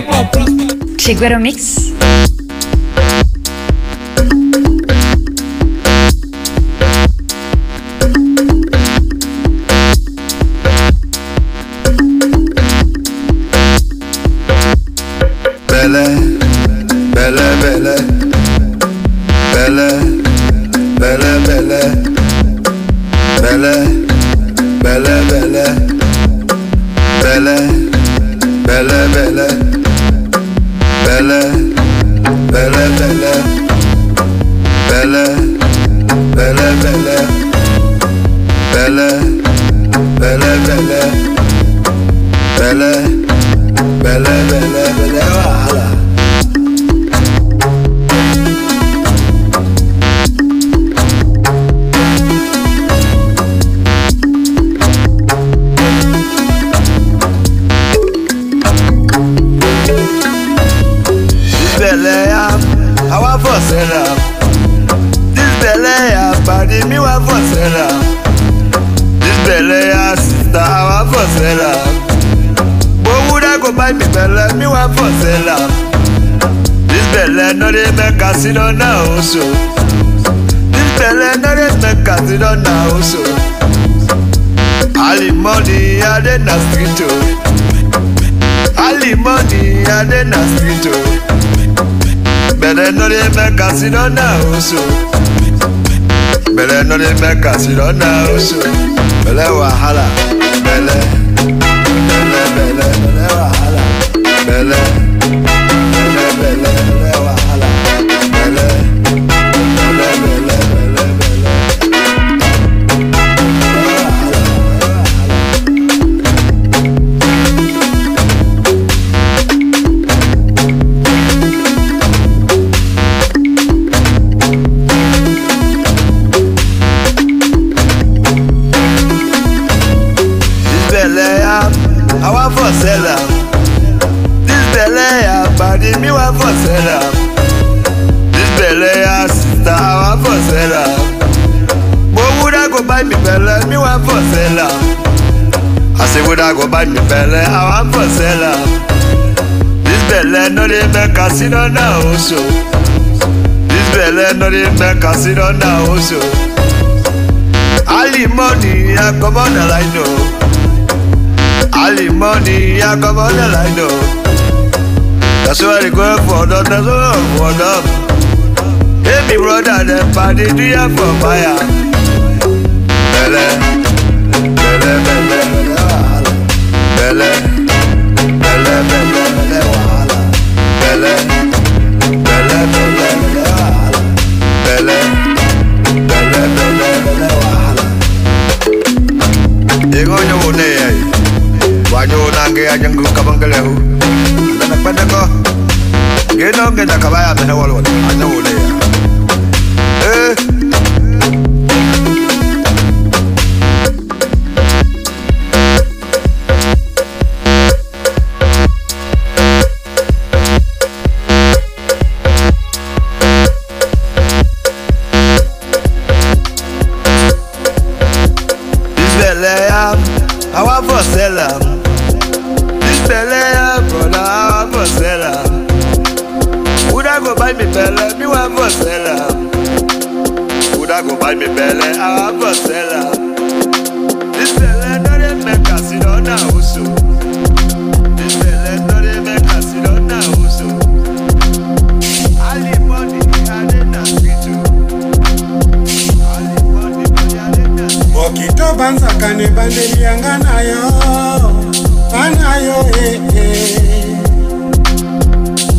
mix. Chez Guero Mix. belle, belle, belle, belle. Belle, belle, belle, belle, belle, belle, belle, belle, belle, belle, belle, belle, belle. Casino Casilona also. Oh, This Telenare make Casilona also. Oh, Alimony Adena Street o. Oh. Alimony Adena Street o. Belenore make Casilona also. Belenore make Casilona also. Bele wahala. Bele. Bele bele bele wahala. Bele. sit down now also. This belle nothing make her sit down now also. Early money, I come on the line now. Oh. Early money, I come on the line now. Oh. That's why they go for the that's why for the. Hey, me brother, them party do ya for fire. Belly, belly, belly, belly, belly. mipele bona wavosela udakobai mipele miwavosela udakobai mipele awavosela lisele ndoremekasidona usu lisele ndoremekasidona usu alibodi ihanena situ mokito banzakane bandeli yanga na yo mama na yo ee eh, eh.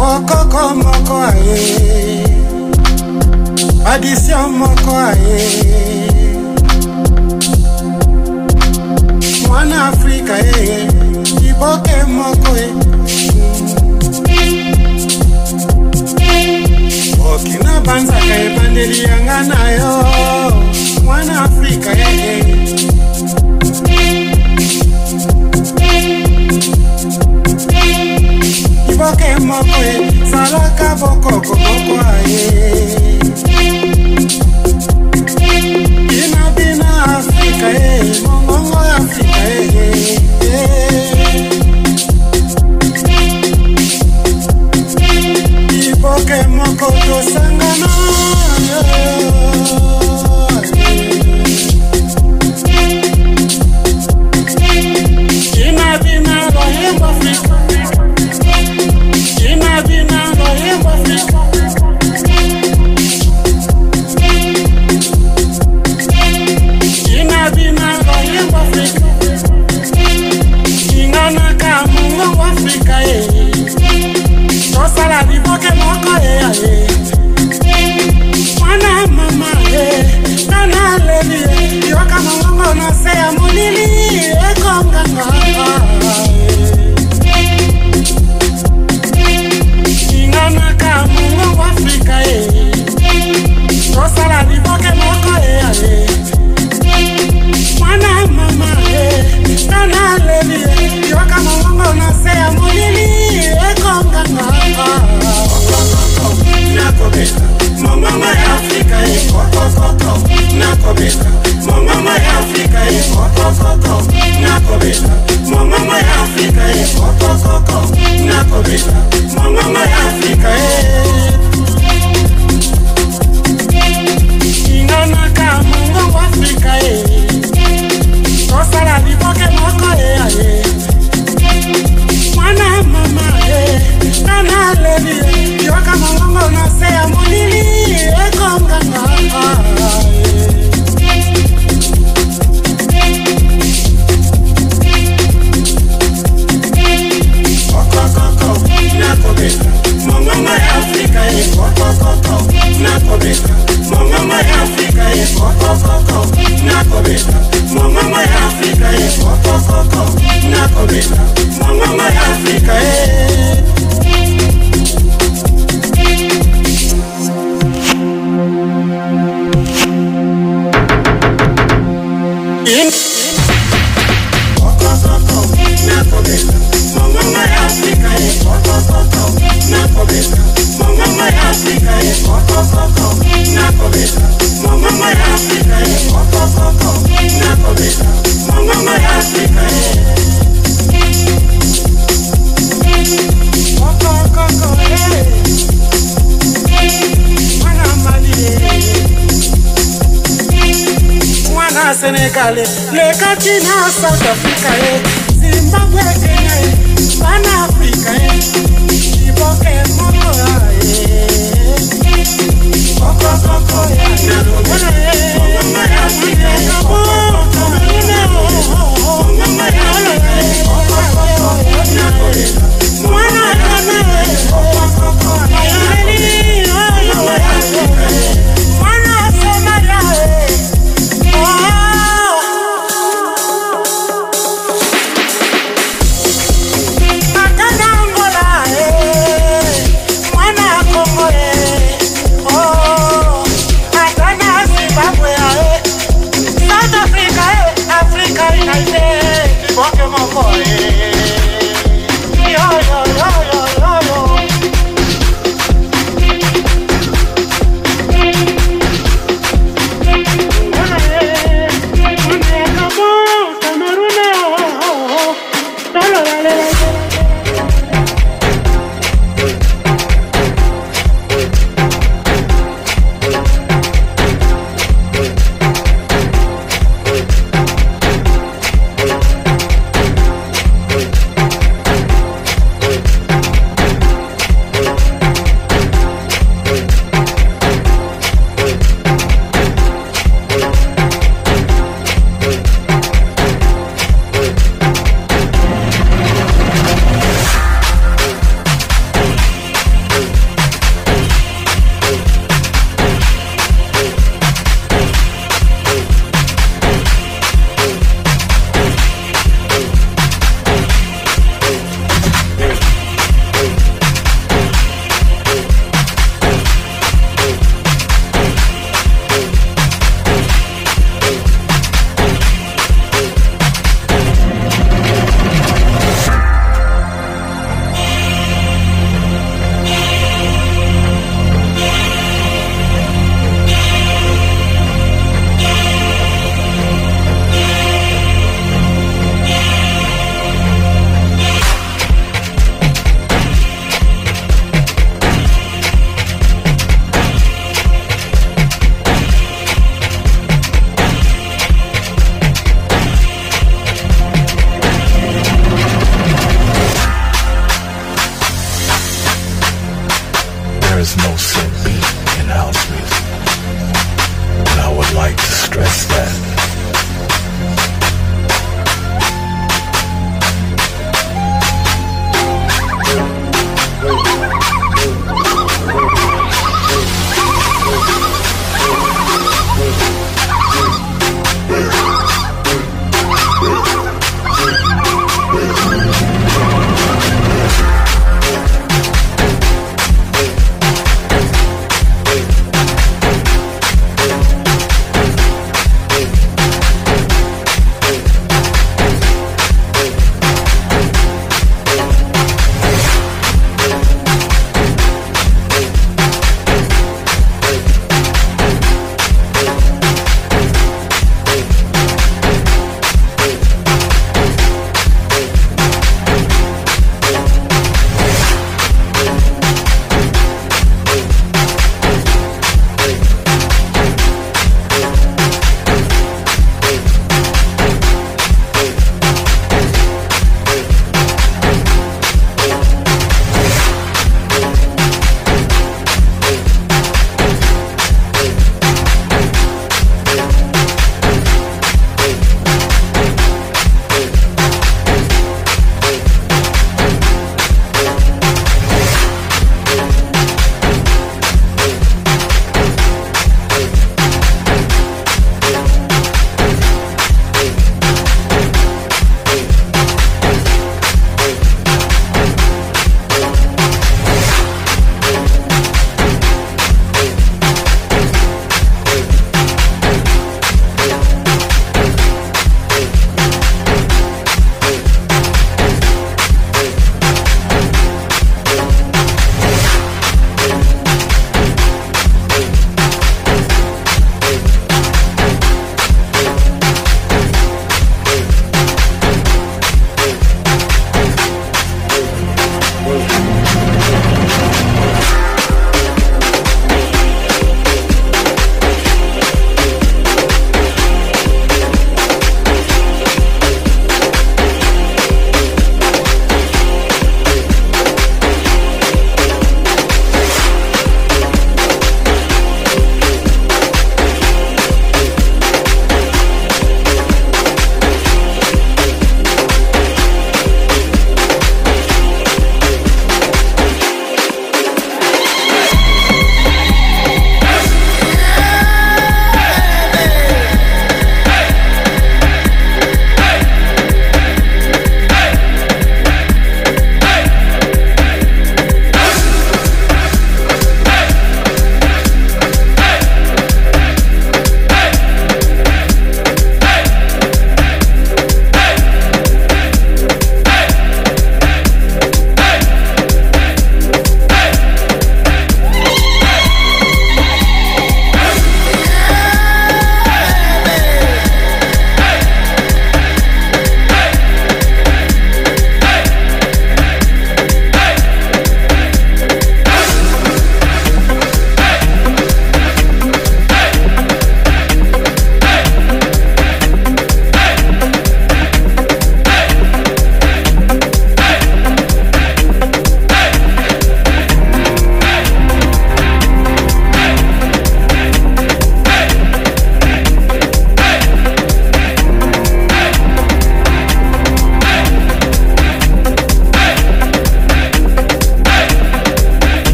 okoko moko aye eh, adisio moko aye mwana afrika ee iboke moko e okina banzaka ebandeli yanga na yo mwana afrika ee soki moko ezalaka bokoko moko aye bina bina afrika e mongongo afrika e Senegal, Legatina, South Africa, Zimbabwe, Pan Africa, Iboke, Moko, Koko, Koko, Nano,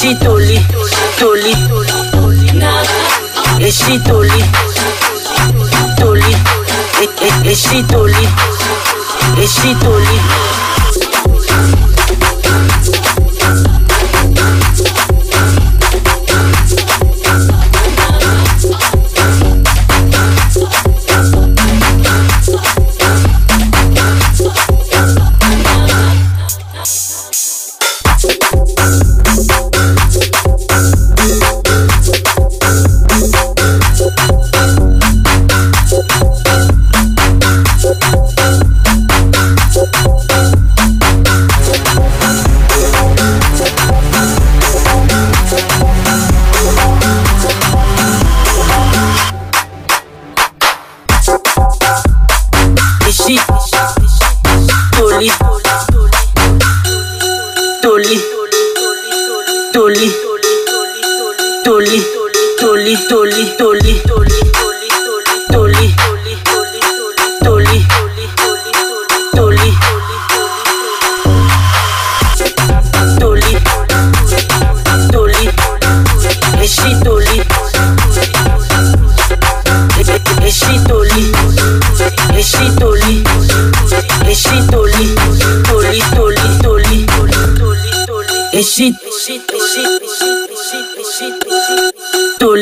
Eshi toli, toli, eshi toli, toli, eshi toli, eshi toli.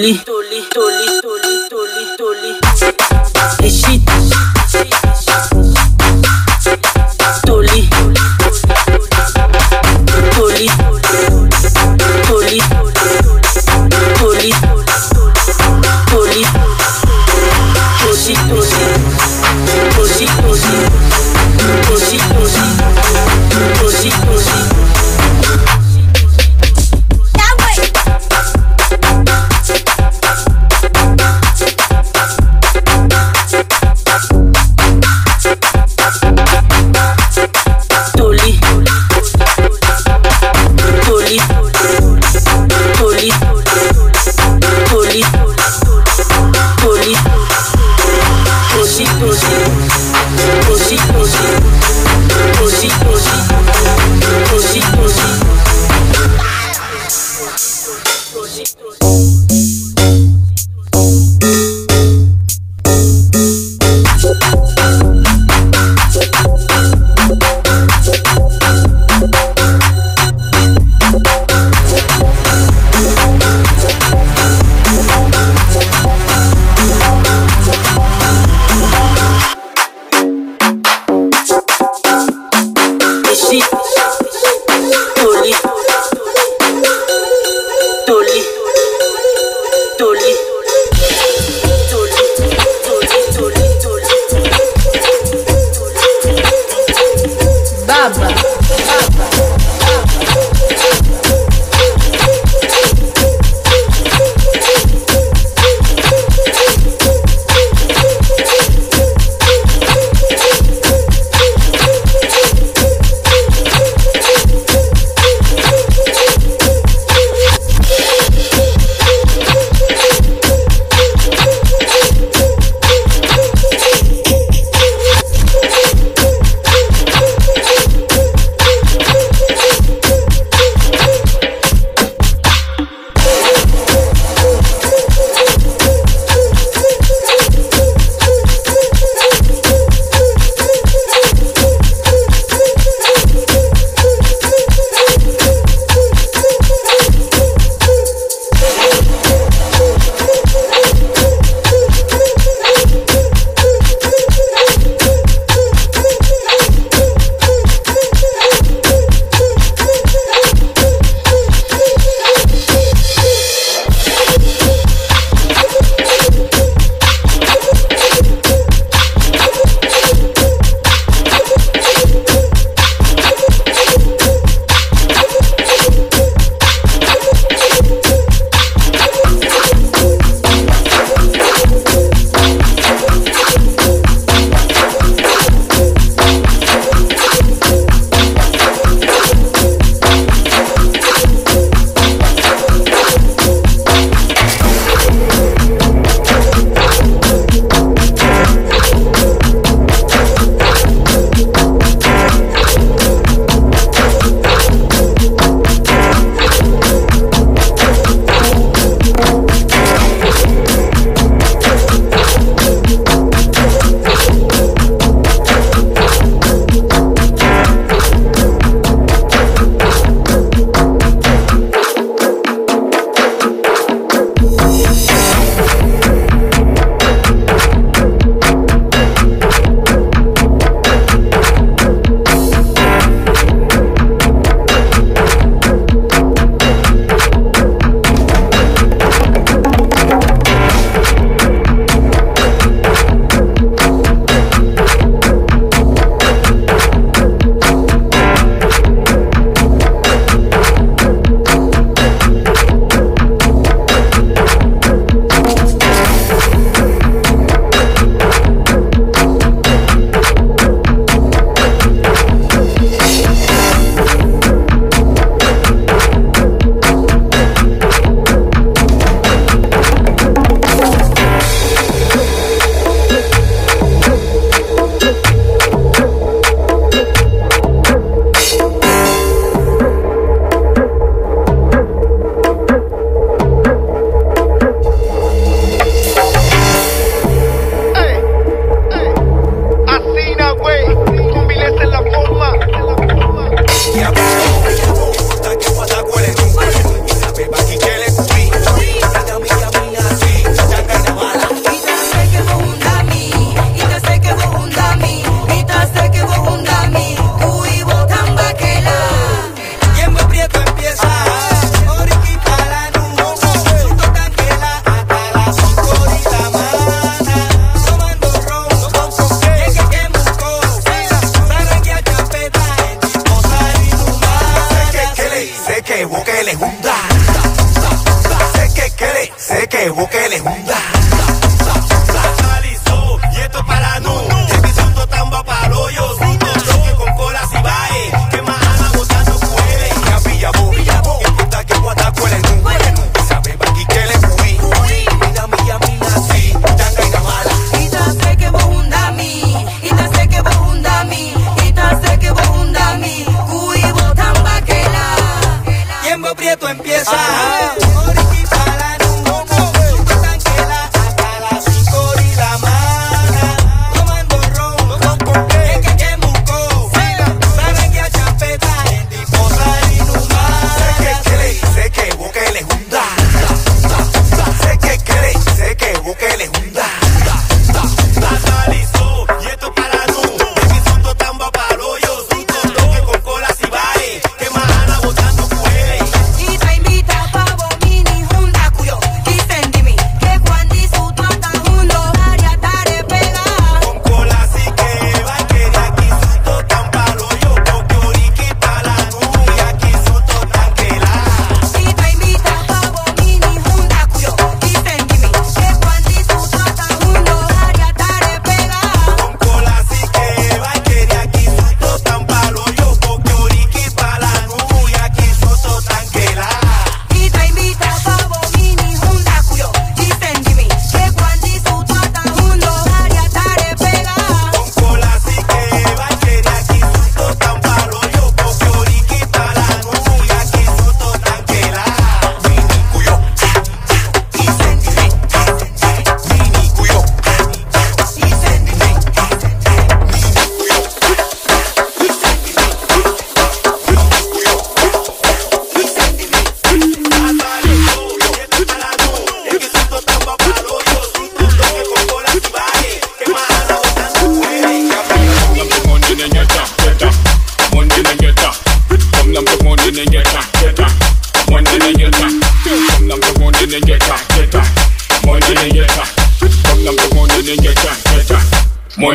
You.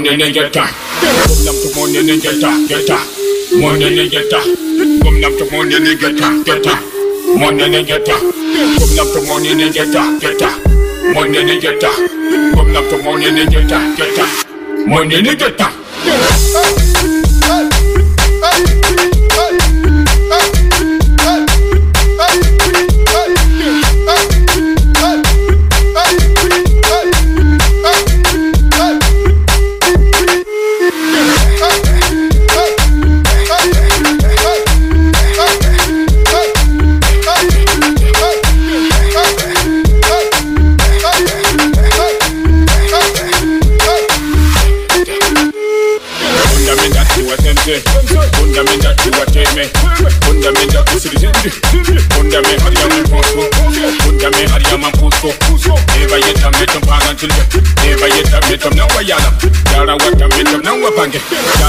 money and get up. Come up to money and get up, get up. Money and get up. Come up to money and get up, get up. Money and get up. Come up to money and get up, get up. Money and get up. Come up to money and get up, get up. Money and get up.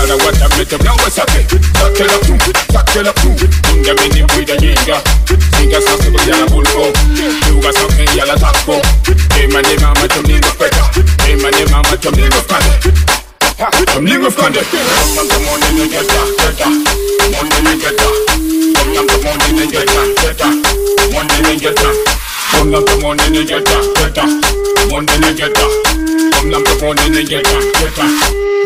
Nada what i blanco saque Sáquela tú, sáquela tú Donde venimos y de llega Sigas a seguir a la pulpo Yugas a que ya la taco Ema de mama chomlingo peka Ema de mama chomlingo skande Chomlingo skande Come the morning and get that, get that Morning and get that Come the morning and get that, get that Morning and get that Come microphone and they get back better.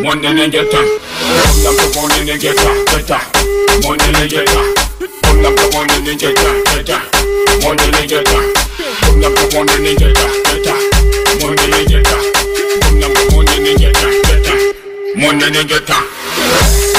Money they get back. Pull up the phone and they get back Money they get back. Pull up the phone and they get back Money they get back. Pull up the phone and they get back Money they get back. Pull up the phone and they get back Money they get back.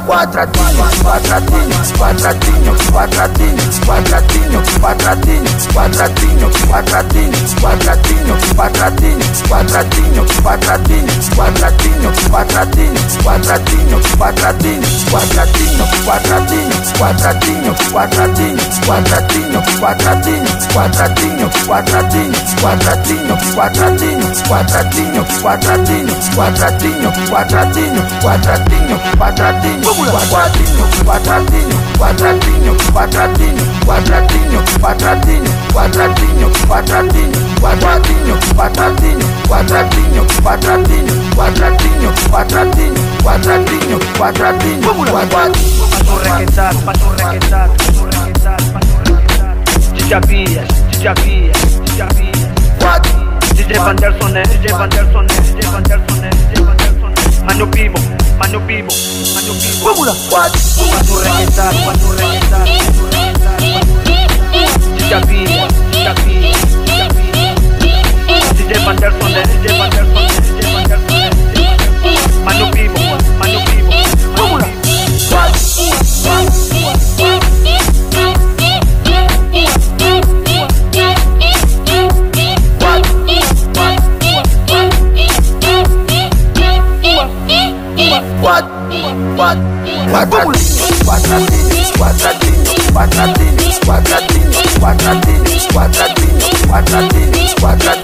4, quadradinhos, quadradinhos, quadradinhos, quadradinhos, quadradinhos, quadradinhos, quadradinhos, quadradinhos, quadradinhos, quadradinhos, quadradinhos, quadradinhos, quadradinhos, quadradinhos, quadradinhos, quadradinhos, quadradinhos, quadradinho, quadradinho, quadradinho, quadradinho, quadradinho, quadradinho, quadradinho, quadradinho, quadradinho, quadradinho, quadradinho, quadradinho Quadradinho, quadradinho, quadradinho, quadradinho, quadradinho, quadradinho, quadradinho, quadradinho, Vamos cuadratinho, quadradinho. cuadratinho, tu cuadratinho, cuadratinho, tu cuadratinho, cuadratinho, DJ cuadratinho, DJ cuadratinho, DJ Mano vivo, mano vivo, Vamos tu DJ Anderson, the DJ Anderson, the DJ Anderson. Manu vivo, manu vivo. Rumula. What? What? Quadradinho, quadradinho, quadradinho, quadradinho, quadradinho, quadradinho, quadradinho, quadradinho,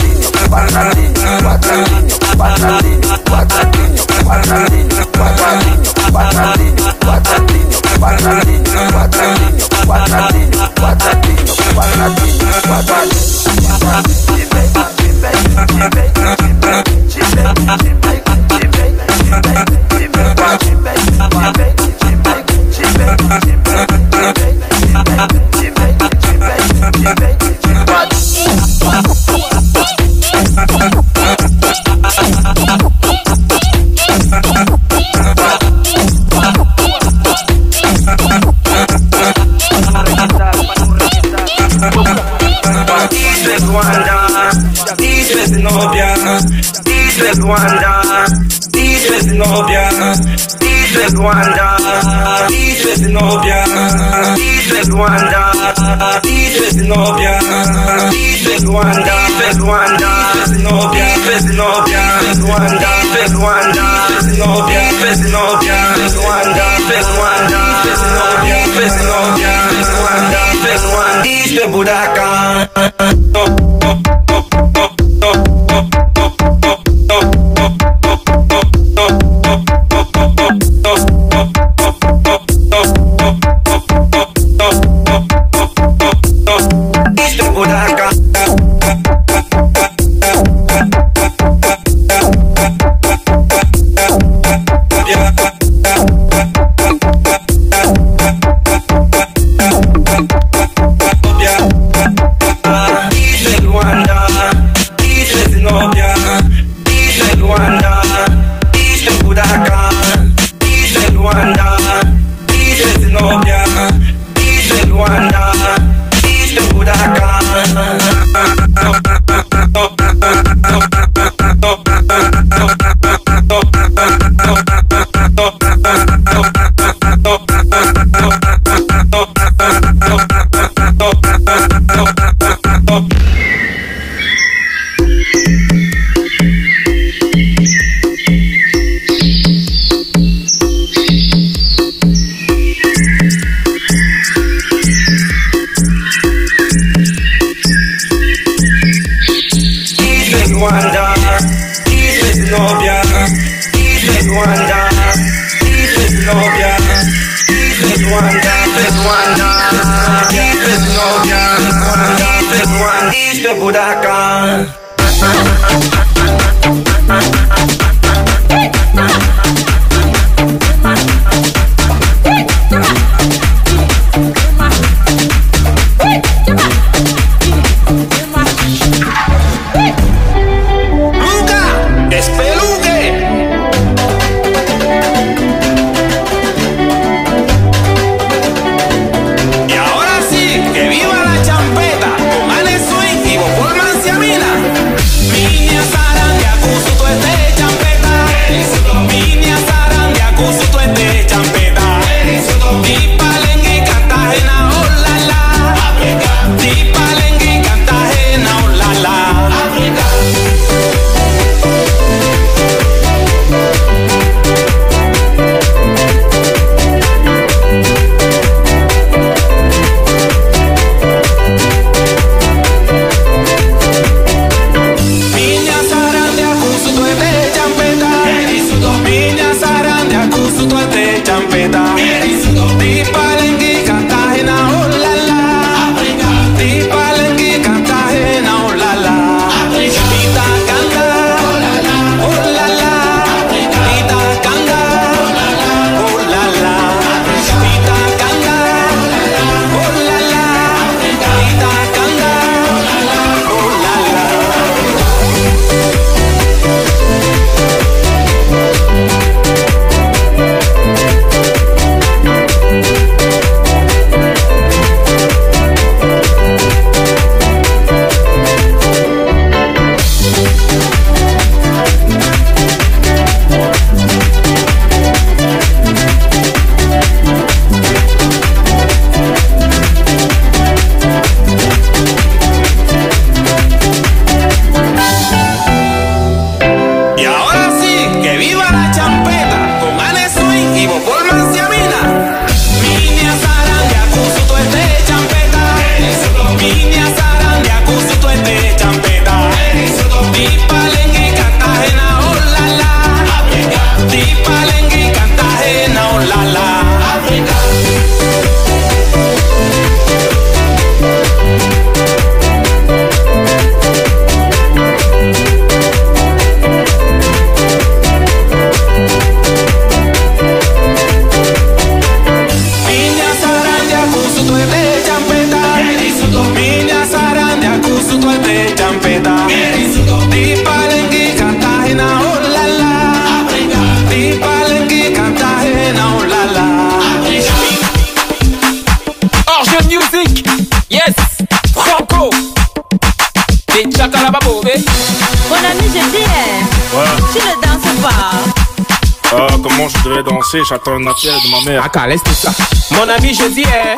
voudrais danser, j'attends la pierre de ma mère. laisse ça. Mon ami, je dis, eh,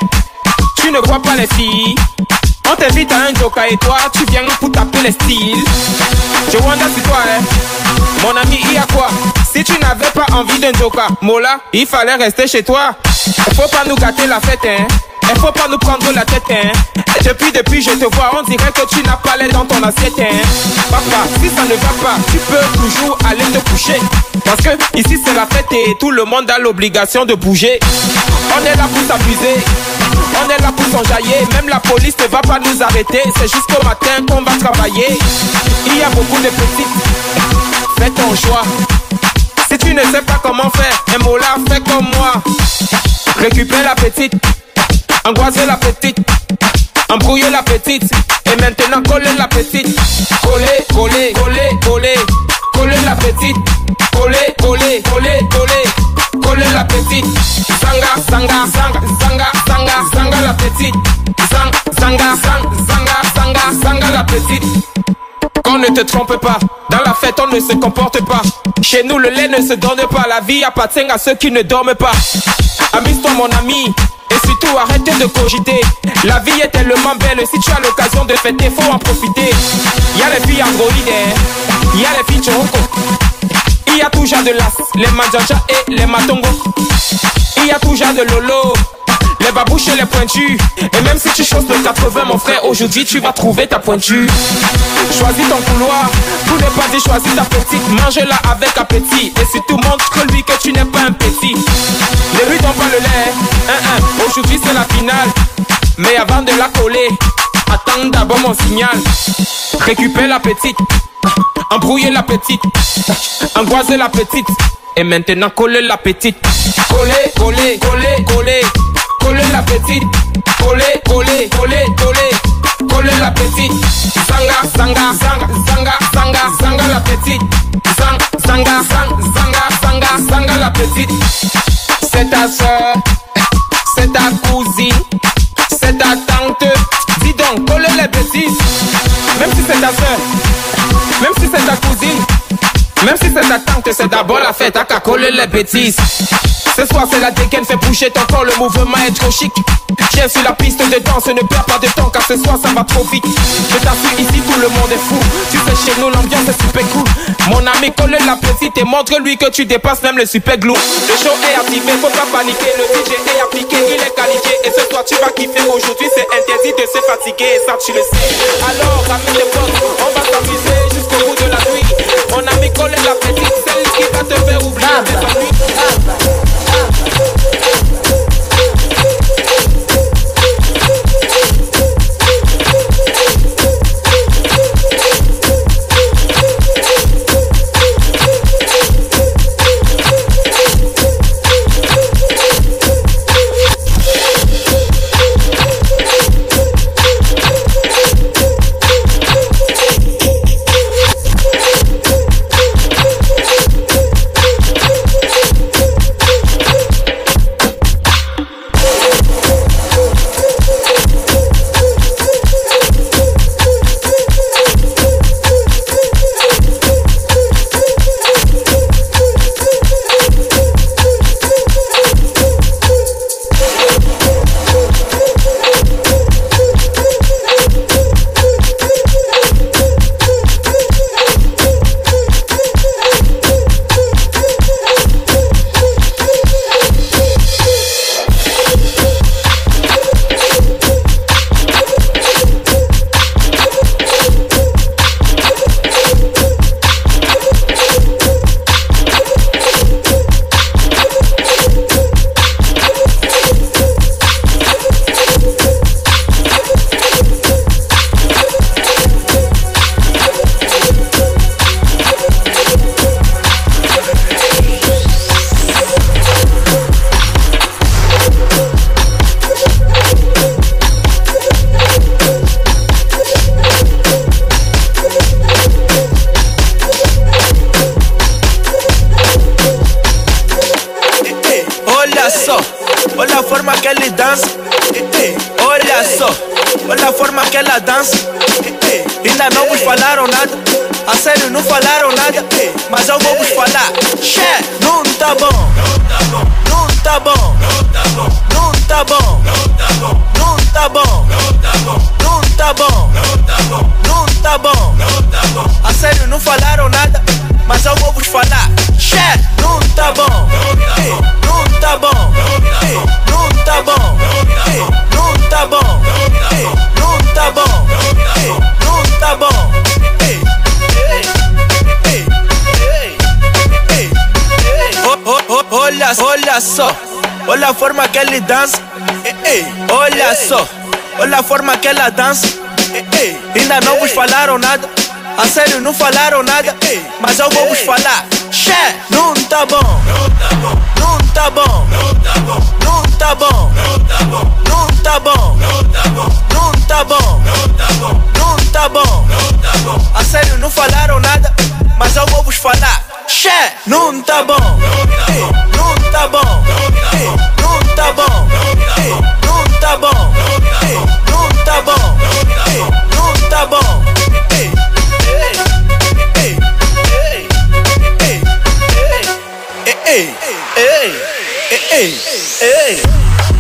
tu ne crois pas les filles. On t'invite à un joker et toi, tu viens pour taper les styles. Je wonder si toi, hein, Mon ami, il y a quoi Si tu n'avais pas envie d'un joker, Mola, il fallait rester chez toi. Faut pas nous gâter la fête, hein. Et faut pas nous prendre la tête, hein. Depuis, depuis, je te vois, on dirait que tu n'as pas l'air dans ton assiette, hein. Papa, si ça ne va pas, tu peux toujours aller te coucher. Parce que ici, c'est la fête et tout le monde a l'obligation de bouger. On est là pour s'abuser. On est là pour s'enjailler, même la police ne va pas nous arrêter, c'est jusqu'au matin qu'on va travailler. Il y a beaucoup de petites, fais ton choix. Si tu ne sais pas comment faire, un mot là, fais comme moi. Récupère la petite angoisser la petite, embrouiller la petite, et maintenant coller la petite. Coller, coller, coller, coller, coller la petite, coller, coller, coller, coller, coller la petite. Zanga, zanga, zanga, zanga, zanga, zanga la petite. sanga, zanga, zanga, zanga, zanga, zanga la petite on ne te trompe pas. Dans la fête, on ne se comporte pas. Chez nous, le lait ne se donne pas. La vie appartient à ceux qui ne dorment pas. Amuse-toi, mon ami. Et surtout, arrête de cogiter. La vie est tellement belle. Si tu as l'occasion de fêter, faut en profiter. Y'a les filles androïdes. Y'a les filles choco. Il y a toujours de l'as. Les manjaja et les matongo Il y a toujours de lolo. Les babouches et les pointues Et même si tu choses de 80, mon frère, aujourd'hui tu vas trouver ta pointue. Choisis ton couloir. Tout n'est pas dit, choisis ta petite. Mange-la avec appétit. Et si tout le monde montre-lui que tu n'es pas un petit. Les rues n'ont pas le lait. Aujourd'hui c'est la finale. Mais avant de la coller, attends d'abord mon signal. Récupère la petite. Embrouillez la petite. Angoisez la petite. Et maintenant, collez la petite. Coller, coller, coller, coller. Coller la petite, coller, coller, coller, coller, coller la petite. Sanga, sanga, sanga, sanga, sanga, sanga la petite. Sang, sanga, sang, sanga, sanga, sanga la petite. C'est ta soeur, c'est ta cousine, c'est ta tante. Dis donc, coller la petite. Même si c'est ta soeur, même si c'est ta cousine. Même si c'est ta tante, c'est d'abord la fête à coller les bêtises. Ce soir c'est la dégaine, fait bouger ton corps, le mouvement est trop chic. Tiens sur la piste de danse, ne perds pas de temps car ce soir ça va trop vite. Je t'assure ici tout le monde est fou. Tu fais chez nous l'ambiance est super cool. Mon ami colle la petite et montre-lui que tu dépasses même le super glue. Le show est activé, faut pas paniquer. Le DJ est appliqué, il est qualifié et ce soir tu vas kiffer. Aujourd'hui c'est interdit de se fatiguer ça tu le sais. Alors amis les potes, on va s'amuser jusqu'au bout de la nuit. Mon ami elle a fait pixel qui va te faire oublier tes ennuis. forma que ele dança. Ei, ei, olha só, olha a forma que ela dança. Ei, ainda não vos falaram nada. A sério, não falaram nada. Mas eu vou vos falar. Che, não tá bom. Não tá bom. Não tá bom. Não tá bom. Não tá bom. Não tá bom. Não tá bom tá bom, não tá bom, não tá bom, não tá bom. A sério, não falaram nada, mas eu vou vos falar. Che, não tá bom, não tá bom, não tá bom, não tá bom, não tá bom, não tá bom. Ei, ei, ei, ei, ei, ei.